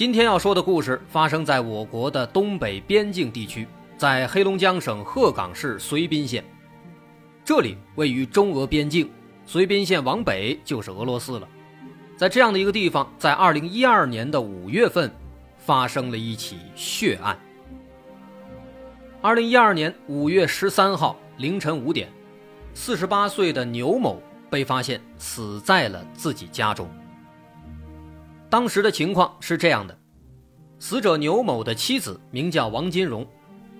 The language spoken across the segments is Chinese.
今天要说的故事发生在我国的东北边境地区，在黑龙江省鹤岗市绥滨县。这里位于中俄边境，绥滨县往北就是俄罗斯了。在这样的一个地方，在2012年的五月份，发生了一起血案。2012年5月13号凌晨五点，四十八岁的牛某被发现死在了自己家中。当时的情况是这样的：死者牛某的妻子名叫王金荣，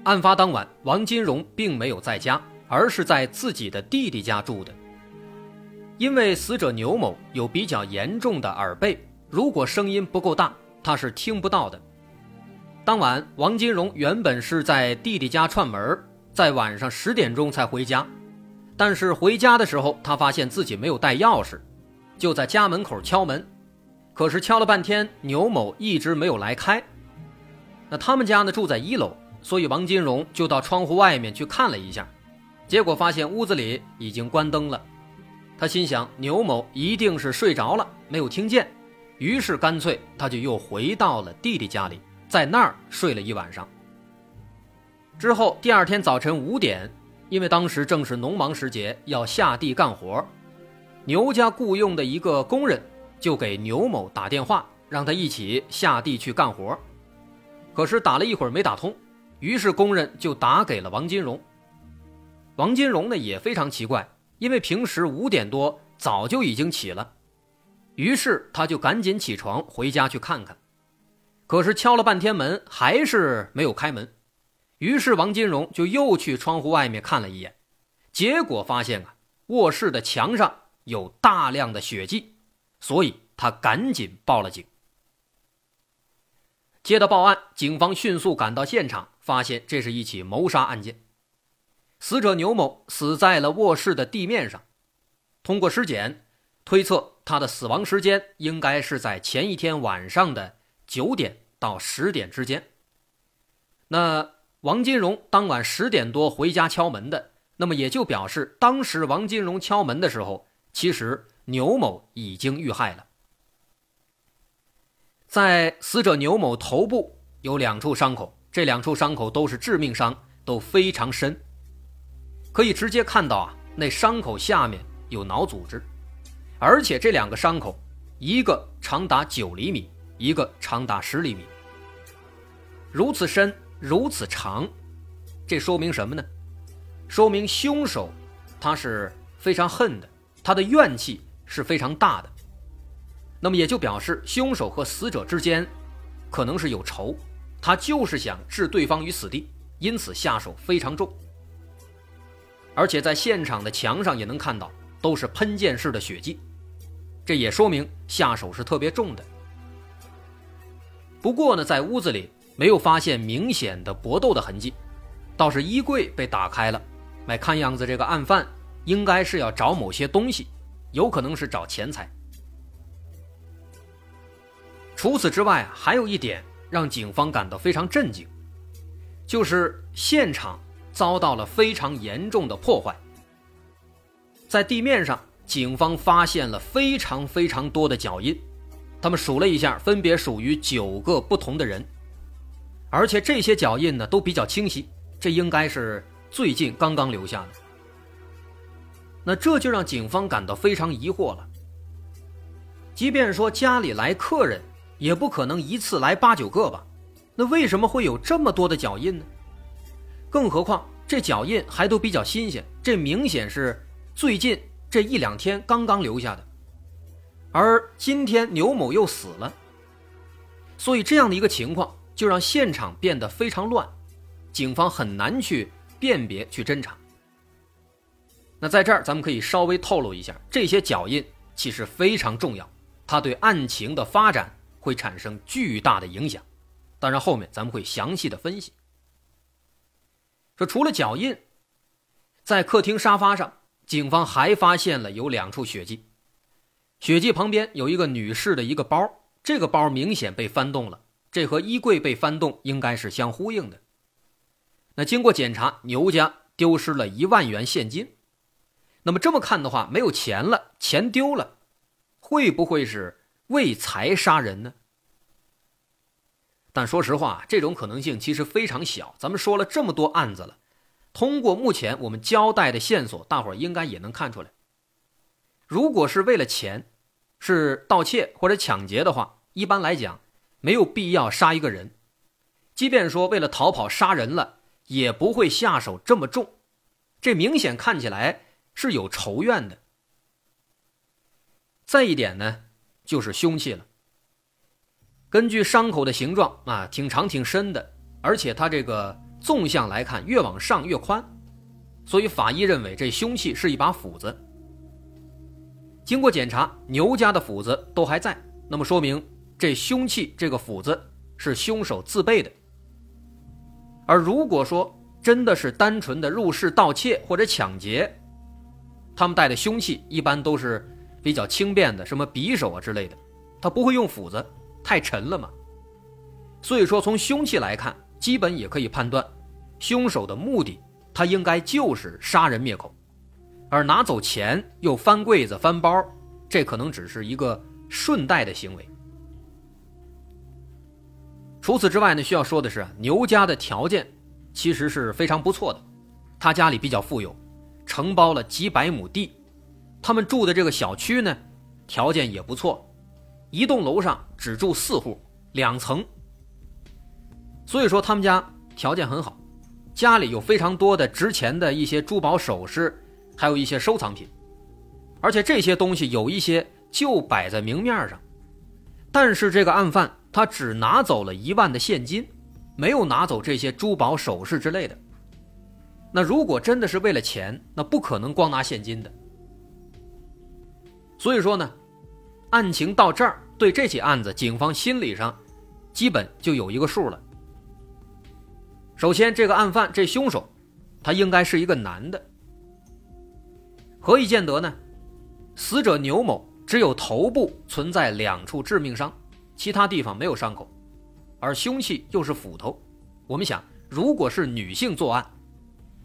案发当晚，王金荣并没有在家，而是在自己的弟弟家住的。因为死者牛某有比较严重的耳背，如果声音不够大，他是听不到的。当晚，王金荣原本是在弟弟家串门，在晚上十点钟才回家，但是回家的时候，他发现自己没有带钥匙，就在家门口敲门。可是敲了半天，牛某一直没有来开。那他们家呢住在一楼，所以王金荣就到窗户外面去看了一下，结果发现屋子里已经关灯了。他心想牛某一定是睡着了，没有听见，于是干脆他就又回到了弟弟家里，在那儿睡了一晚上。之后第二天早晨五点，因为当时正是农忙时节，要下地干活，牛家雇佣的一个工人。就给牛某打电话，让他一起下地去干活。可是打了一会儿没打通，于是工人就打给了王金荣。王金荣呢也非常奇怪，因为平时五点多早就已经起了，于是他就赶紧起床回家去看看。可是敲了半天门还是没有开门，于是王金荣就又去窗户外面看了一眼，结果发现啊卧室的墙上有大量的血迹。所以他赶紧报了警。接到报案，警方迅速赶到现场，发现这是一起谋杀案件。死者牛某死在了卧室的地面上，通过尸检推测，他的死亡时间应该是在前一天晚上的九点到十点之间。那王金荣当晚十点多回家敲门的，那么也就表示，当时王金荣敲门的时候，其实。牛某已经遇害了，在死者牛某头部有两处伤口，这两处伤口都是致命伤，都非常深，可以直接看到啊，那伤口下面有脑组织，而且这两个伤口，一个长达九厘米，一个长达十厘米，如此深，如此长，这说明什么呢？说明凶手他是非常恨的，他的怨气。是非常大的，那么也就表示凶手和死者之间可能是有仇，他就是想置对方于死地，因此下手非常重。而且在现场的墙上也能看到都是喷溅式的血迹，这也说明下手是特别重的。不过呢，在屋子里没有发现明显的搏斗的痕迹，倒是衣柜被打开了，那看样子这个案犯应该是要找某些东西。有可能是找钱财。除此之外，还有一点让警方感到非常震惊，就是现场遭到了非常严重的破坏。在地面上，警方发现了非常非常多的脚印，他们数了一下，分别属于九个不同的人，而且这些脚印呢都比较清晰，这应该是最近刚刚留下的。那这就让警方感到非常疑惑了。即便说家里来客人，也不可能一次来八九个吧？那为什么会有这么多的脚印呢？更何况这脚印还都比较新鲜，这明显是最近这一两天刚刚留下的。而今天牛某又死了，所以这样的一个情况就让现场变得非常乱，警方很难去辨别、去侦查。那在这儿，咱们可以稍微透露一下，这些脚印其实非常重要，它对案情的发展会产生巨大的影响。当然后面咱们会详细的分析。说除了脚印，在客厅沙发上，警方还发现了有两处血迹，血迹旁边有一个女士的一个包，这个包明显被翻动了，这和衣柜被翻动应该是相呼应的。那经过检查，牛家丢失了一万元现金。那么这么看的话，没有钱了，钱丢了，会不会是为财杀人呢？但说实话，这种可能性其实非常小。咱们说了这么多案子了，通过目前我们交代的线索，大伙儿应该也能看出来。如果是为了钱，是盗窃或者抢劫的话，一般来讲没有必要杀一个人。即便说为了逃跑杀人了，也不会下手这么重。这明显看起来。是有仇怨的。再一点呢，就是凶器了。根据伤口的形状啊，挺长挺深的，而且它这个纵向来看越往上越宽，所以法医认为这凶器是一把斧子。经过检查，牛家的斧子都还在，那么说明这凶器这个斧子是凶手自备的。而如果说真的是单纯的入室盗窃或者抢劫，他们带的凶器一般都是比较轻便的，什么匕首啊之类的，他不会用斧子，太沉了嘛。所以说，从凶器来看，基本也可以判断，凶手的目的他应该就是杀人灭口，而拿走钱又翻柜子翻包，这可能只是一个顺带的行为。除此之外呢，需要说的是，牛家的条件其实是非常不错的，他家里比较富有。承包了几百亩地，他们住的这个小区呢，条件也不错，一栋楼上只住四户，两层。所以说他们家条件很好，家里有非常多的值钱的一些珠宝首饰，还有一些收藏品，而且这些东西有一些就摆在明面上，但是这个案犯他只拿走了一万的现金，没有拿走这些珠宝首饰之类的。那如果真的是为了钱，那不可能光拿现金的。所以说呢，案情到这儿，对这起案子，警方心理上基本就有一个数了。首先，这个案犯这凶手，他应该是一个男的。何以见得呢？死者牛某只有头部存在两处致命伤，其他地方没有伤口，而凶器又是斧头。我们想，如果是女性作案，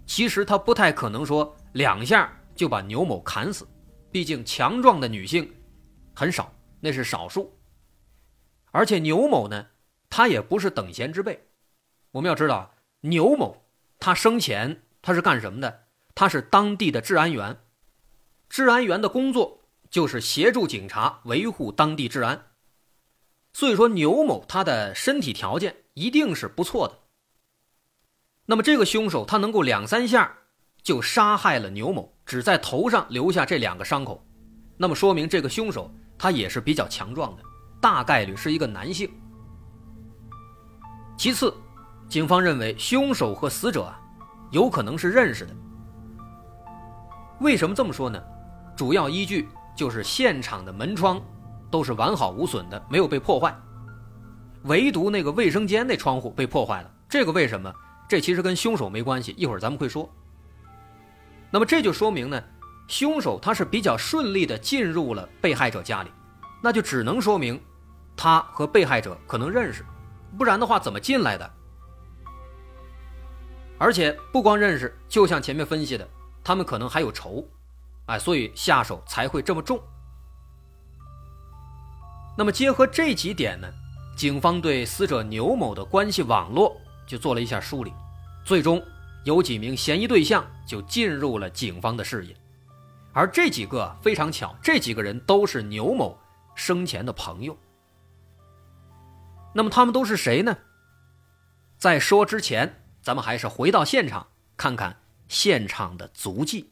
其实他不太可能说两下就把牛某砍死，毕竟强壮的女性很少，那是少数。而且牛某呢，他也不是等闲之辈。我们要知道，牛某他生前他是干什么的？他是当地的治安员，治安员的工作就是协助警察维护当地治安。所以说，牛某他的身体条件一定是不错的。那么这个凶手他能够两三下就杀害了牛某，只在头上留下这两个伤口，那么说明这个凶手他也是比较强壮的，大概率是一个男性。其次，警方认为凶手和死者啊有可能是认识的。为什么这么说呢？主要依据就是现场的门窗都是完好无损的，没有被破坏，唯独那个卫生间那窗户被破坏了。这个为什么？这其实跟凶手没关系，一会儿咱们会说。那么这就说明呢，凶手他是比较顺利的进入了被害者家里，那就只能说明他和被害者可能认识，不然的话怎么进来的？而且不光认识，就像前面分析的，他们可能还有仇，哎，所以下手才会这么重。那么结合这几点呢，警方对死者牛某的关系网络。就做了一下梳理，最终有几名嫌疑对象就进入了警方的视野，而这几个非常巧，这几个人都是牛某生前的朋友。那么他们都是谁呢？在说之前，咱们还是回到现场看看现场的足迹。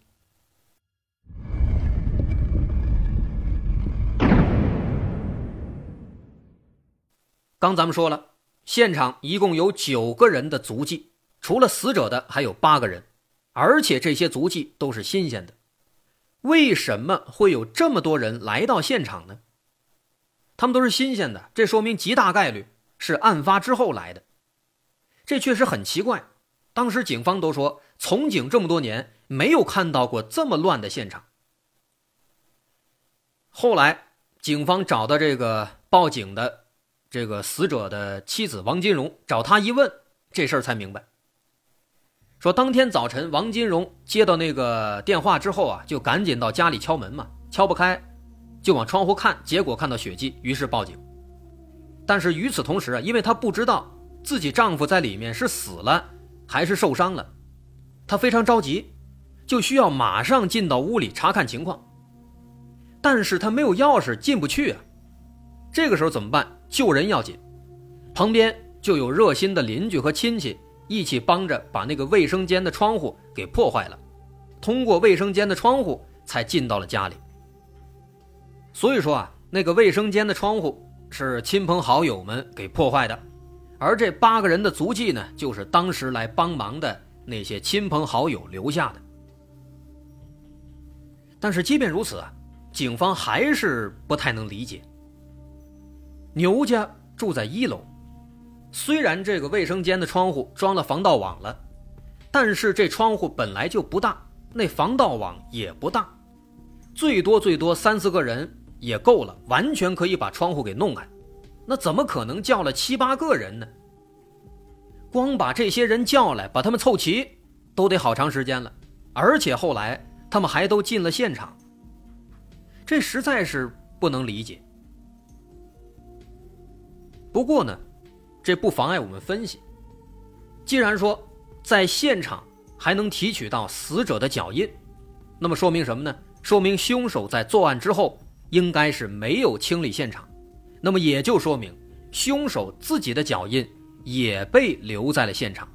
刚咱们说了。现场一共有九个人的足迹，除了死者的还有八个人，而且这些足迹都是新鲜的。为什么会有这么多人来到现场呢？他们都是新鲜的，这说明极大概率是案发之后来的，这确实很奇怪。当时警方都说，从警这么多年，没有看到过这么乱的现场。后来，警方找到这个报警的这个死者的妻子王金荣，找他一问，这事儿才明白。说当天早晨，王金荣接到那个电话之后啊，就赶紧到家里敲门嘛，敲不开，就往窗户看，结果看到血迹，于是报警。但是与此同时啊，因为她不知道自己丈夫在里面是死了还是受伤了，她非常着急，就需要马上进到屋里查看情况。但是她没有钥匙进不去啊，这个时候怎么办？救人要紧，旁边就有热心的邻居和亲戚一起帮着把那个卫生间的窗户给破坏了，通过卫生间的窗户才进到了家里。所以说啊，那个卫生间的窗户是亲朋好友们给破坏的，而这八个人的足迹呢，就是当时来帮忙的那些亲朋好友留下的。但是即便如此啊。警方还是不太能理解。牛家住在一楼，虽然这个卫生间的窗户装了防盗网了，但是这窗户本来就不大，那防盗网也不大，最多最多三四个人也够了，完全可以把窗户给弄开。那怎么可能叫了七八个人呢？光把这些人叫来，把他们凑齐，都得好长时间了。而且后来他们还都进了现场。这实在是不能理解。不过呢，这不妨碍我们分析。既然说在现场还能提取到死者的脚印，那么说明什么呢？说明凶手在作案之后应该是没有清理现场，那么也就说明凶手自己的脚印也被留在了现场。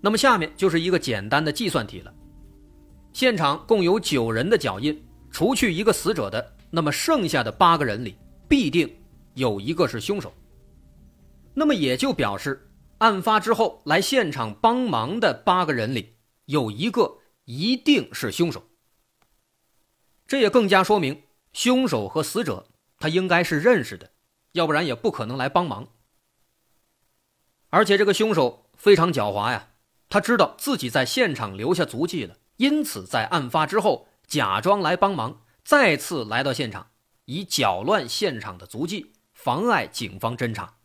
那么下面就是一个简单的计算题了：现场共有九人的脚印。除去一个死者的，那么剩下的八个人里必定有一个是凶手。那么也就表示，案发之后来现场帮忙的八个人里有一个一定是凶手。这也更加说明，凶手和死者他应该是认识的，要不然也不可能来帮忙。而且这个凶手非常狡猾呀，他知道自己在现场留下足迹了，因此在案发之后。假装来帮忙，再次来到现场，以搅乱现场的足迹，妨碍警方侦查。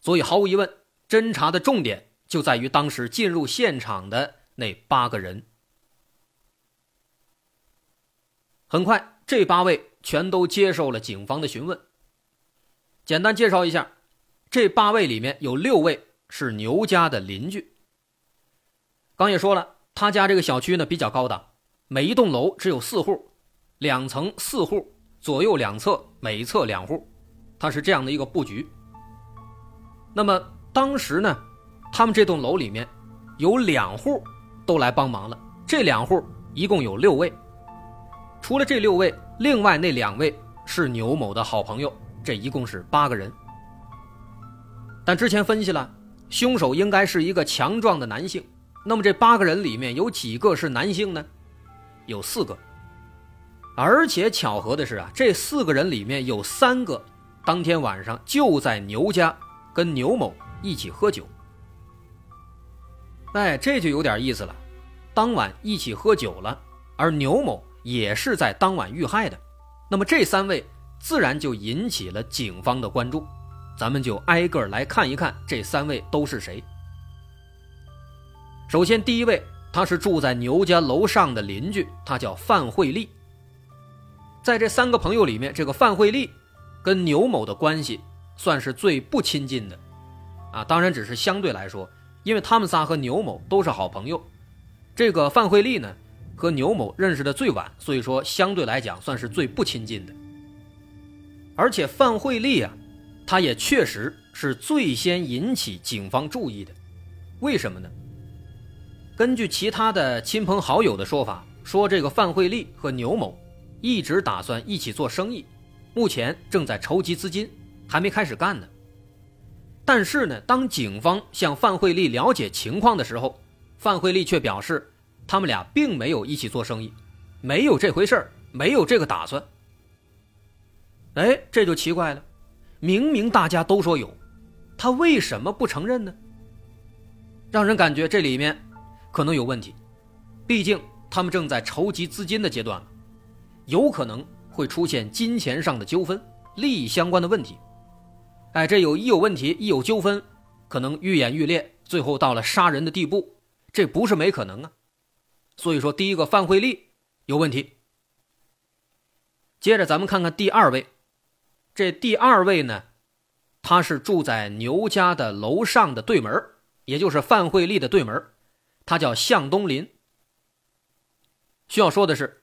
所以毫无疑问，侦查的重点就在于当时进入现场的那八个人。很快，这八位全都接受了警方的询问。简单介绍一下，这八位里面有六位是牛家的邻居。刚也说了，他家这个小区呢比较高档。每一栋楼只有四户，两层四户，左右两侧每侧两户，它是这样的一个布局。那么当时呢，他们这栋楼里面有两户都来帮忙了，这两户一共有六位。除了这六位，另外那两位是牛某的好朋友，这一共是八个人。但之前分析了，凶手应该是一个强壮的男性，那么这八个人里面有几个是男性呢？有四个，而且巧合的是啊，这四个人里面有三个，当天晚上就在牛家跟牛某一起喝酒。哎，这就有点意思了，当晚一起喝酒了，而牛某也是在当晚遇害的，那么这三位自然就引起了警方的关注。咱们就挨个来看一看这三位都是谁。首先，第一位。他是住在牛家楼上的邻居，他叫范慧丽。在这三个朋友里面，这个范慧丽跟牛某的关系算是最不亲近的，啊，当然只是相对来说，因为他们仨和牛某都是好朋友。这个范慧丽呢，和牛某认识的最晚，所以说相对来讲算是最不亲近的。而且范慧丽啊，她也确实是最先引起警方注意的，为什么呢？根据其他的亲朋好友的说法，说这个范慧丽和牛某一直打算一起做生意，目前正在筹集资金，还没开始干呢。但是呢，当警方向范慧丽了解情况的时候，范慧丽却表示他们俩并没有一起做生意，没有这回事儿，没有这个打算。哎，这就奇怪了，明明大家都说有，他为什么不承认呢？让人感觉这里面可能有问题。毕竟他们正在筹集资金的阶段有可能会出现金钱上的纠纷、利益相关的问题。哎，这有一有问题，一有纠纷，可能愈演愈烈，最后到了杀人的地步，这不是没可能啊。所以说，第一个范慧丽有问题。接着咱们看看第二位，这第二位呢，他是住在牛家的楼上的对门，也就是范慧丽的对门，他叫向东林。需要说的是，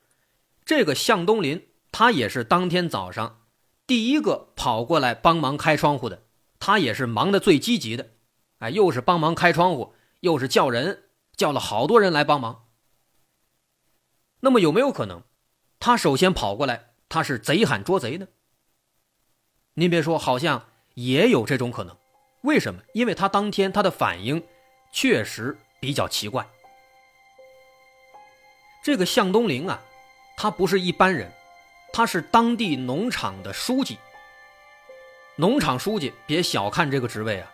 这个向东林，他也是当天早上。第一个跑过来帮忙开窗户的，他也是忙的最积极的，哎，又是帮忙开窗户，又是叫人叫了好多人来帮忙。那么有没有可能，他首先跑过来，他是贼喊捉贼呢？您别说，好像也有这种可能。为什么？因为他当天他的反应确实比较奇怪。这个向东林啊，他不是一般人。他是当地农场的书记。农场书记，别小看这个职位啊，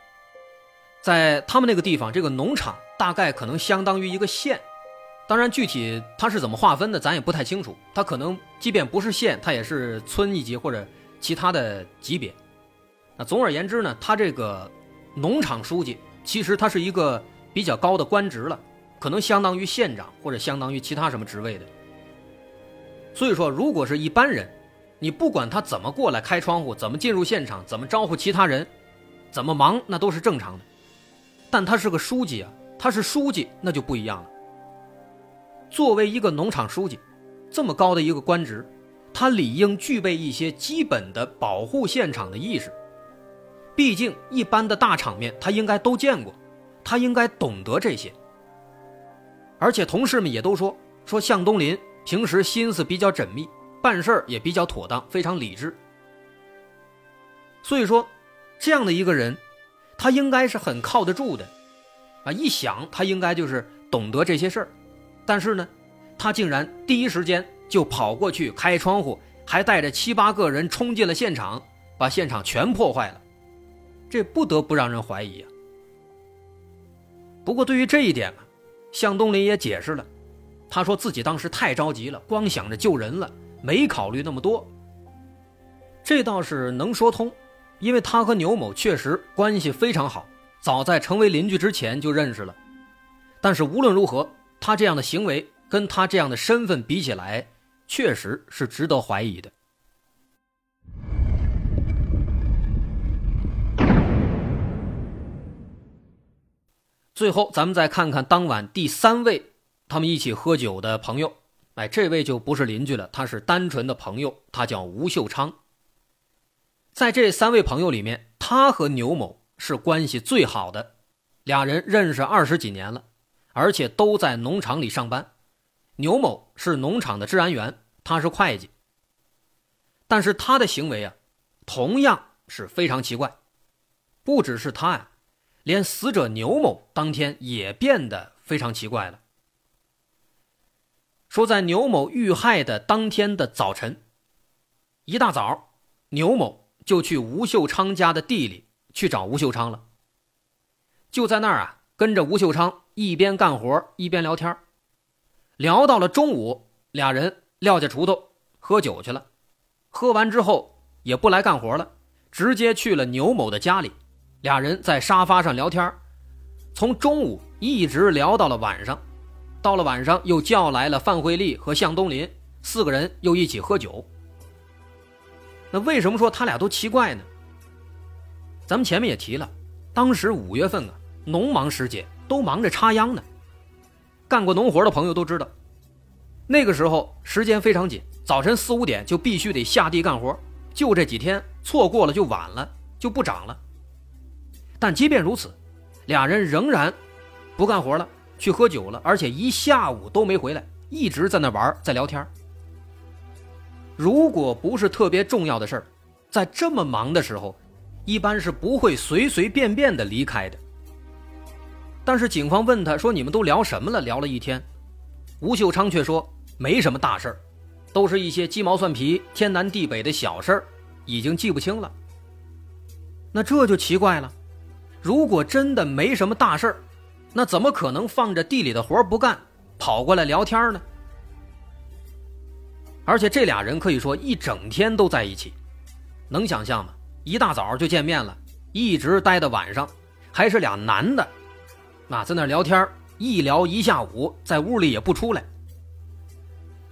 在他们那个地方，这个农场大概可能相当于一个县。当然，具体他是怎么划分的，咱也不太清楚。他可能即便不是县，他也是村一级或者其他的级别。那总而言之呢，他这个农场书记其实他是一个比较高的官职了，可能相当于县长或者相当于其他什么职位的。所以说，如果是一般人，你不管他怎么过来开窗户，怎么进入现场，怎么招呼其他人，怎么忙，那都是正常的。但他是个书记啊，他是书记，那就不一样了。作为一个农场书记，这么高的一个官职，他理应具备一些基本的保护现场的意识。毕竟，一般的大场面他应该都见过，他应该懂得这些。而且同事们也都说，说向东林。平时心思比较缜密，办事也比较妥当，非常理智。所以说，这样的一个人，他应该是很靠得住的，啊，一想他应该就是懂得这些事儿。但是呢，他竟然第一时间就跑过去开窗户，还带着七八个人冲进了现场，把现场全破坏了，这不得不让人怀疑啊。不过对于这一点向东林也解释了。他说自己当时太着急了，光想着救人了，没考虑那么多。这倒是能说通，因为他和牛某确实关系非常好，早在成为邻居之前就认识了。但是无论如何，他这样的行为跟他这样的身份比起来，确实是值得怀疑的。最后，咱们再看看当晚第三位。他们一起喝酒的朋友，哎，这位就不是邻居了，他是单纯的朋友，他叫吴秀昌。在这三位朋友里面，他和牛某是关系最好的，俩人认识二十几年了，而且都在农场里上班。牛某是农场的治安员，他是会计。但是他的行为啊，同样是非常奇怪，不只是他呀，连死者牛某当天也变得非常奇怪了。说，在牛某遇害的当天的早晨，一大早，牛某就去吴秀昌家的地里去找吴秀昌了。就在那儿啊，跟着吴秀昌一边干活一边聊天聊到了中午，俩人撂下锄头喝酒去了。喝完之后也不来干活了，直接去了牛某的家里，俩人在沙发上聊天从中午一直聊到了晚上。到了晚上，又叫来了范慧丽和向东林四个人，又一起喝酒。那为什么说他俩都奇怪呢？咱们前面也提了，当时五月份啊，农忙时节，都忙着插秧呢。干过农活的朋友都知道，那个时候时间非常紧，早晨四五点就必须得下地干活，就这几天错过了就晚了，就不长了。但即便如此，俩人仍然不干活了。去喝酒了，而且一下午都没回来，一直在那玩，在聊天。如果不是特别重要的事儿，在这么忙的时候，一般是不会随随便便的离开的。但是警方问他说：“你们都聊什么了？聊了一天。”吴秀昌却说：“没什么大事儿，都是一些鸡毛蒜皮、天南地北的小事儿，已经记不清了。”那这就奇怪了，如果真的没什么大事儿，那怎么可能放着地里的活不干，跑过来聊天呢？而且这俩人可以说一整天都在一起，能想象吗？一大早就见面了，一直待到晚上，还是俩男的，啊，在那聊天，一聊一下午，在屋里也不出来。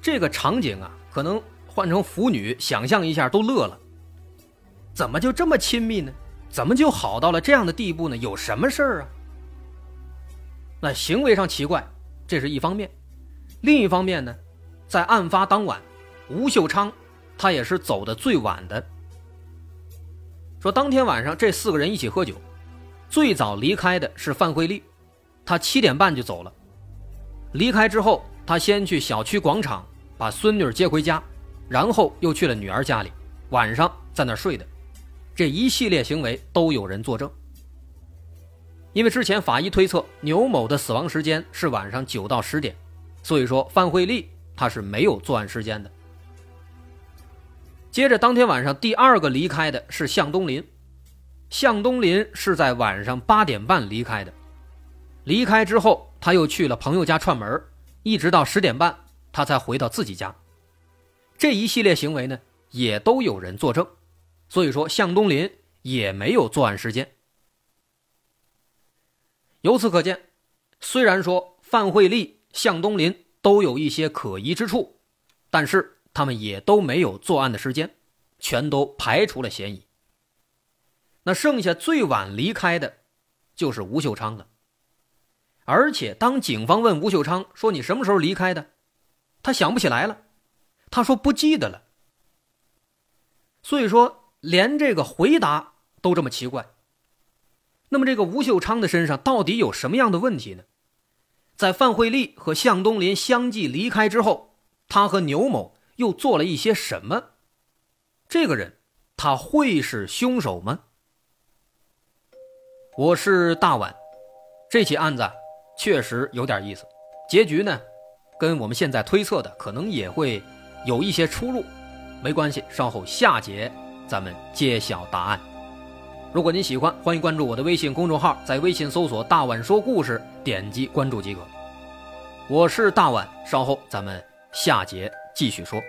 这个场景啊，可能换成腐女想象一下都乐了。怎么就这么亲密呢？怎么就好到了这样的地步呢？有什么事儿啊？那行为上奇怪，这是一方面；另一方面呢，在案发当晚。吴秀昌，他也是走的最晚的。说当天晚上这四个人一起喝酒，最早离开的是范慧丽，他七点半就走了。离开之后，他先去小区广场把孙女接回家，然后又去了女儿家里，晚上在那睡的。这一系列行为都有人作证。因为之前法医推测牛某的死亡时间是晚上九到十点，所以说范慧丽她是没有作案时间的。接着，当天晚上第二个离开的是向东林。向东林是在晚上八点半离开的。离开之后，他又去了朋友家串门，一直到十点半，他才回到自己家。这一系列行为呢，也都有人作证，所以说向东林也没有作案时间。由此可见，虽然说范慧丽、向东林都有一些可疑之处，但是。他们也都没有作案的时间，全都排除了嫌疑。那剩下最晚离开的，就是吴秀昌了。而且，当警方问吴秀昌说：“你什么时候离开的？”他想不起来了，他说不记得了。所以说，连这个回答都这么奇怪。那么，这个吴秀昌的身上到底有什么样的问题呢？在范慧丽和向东林相继离开之后，他和牛某。又做了一些什么？这个人，他会是凶手吗？我是大碗，这起案子确实有点意思，结局呢，跟我们现在推测的可能也会有一些出入。没关系，稍后下节咱们揭晓答案。如果您喜欢，欢迎关注我的微信公众号，在微信搜索“大碗说故事”，点击关注即可。我是大碗，稍后咱们下节。继续说。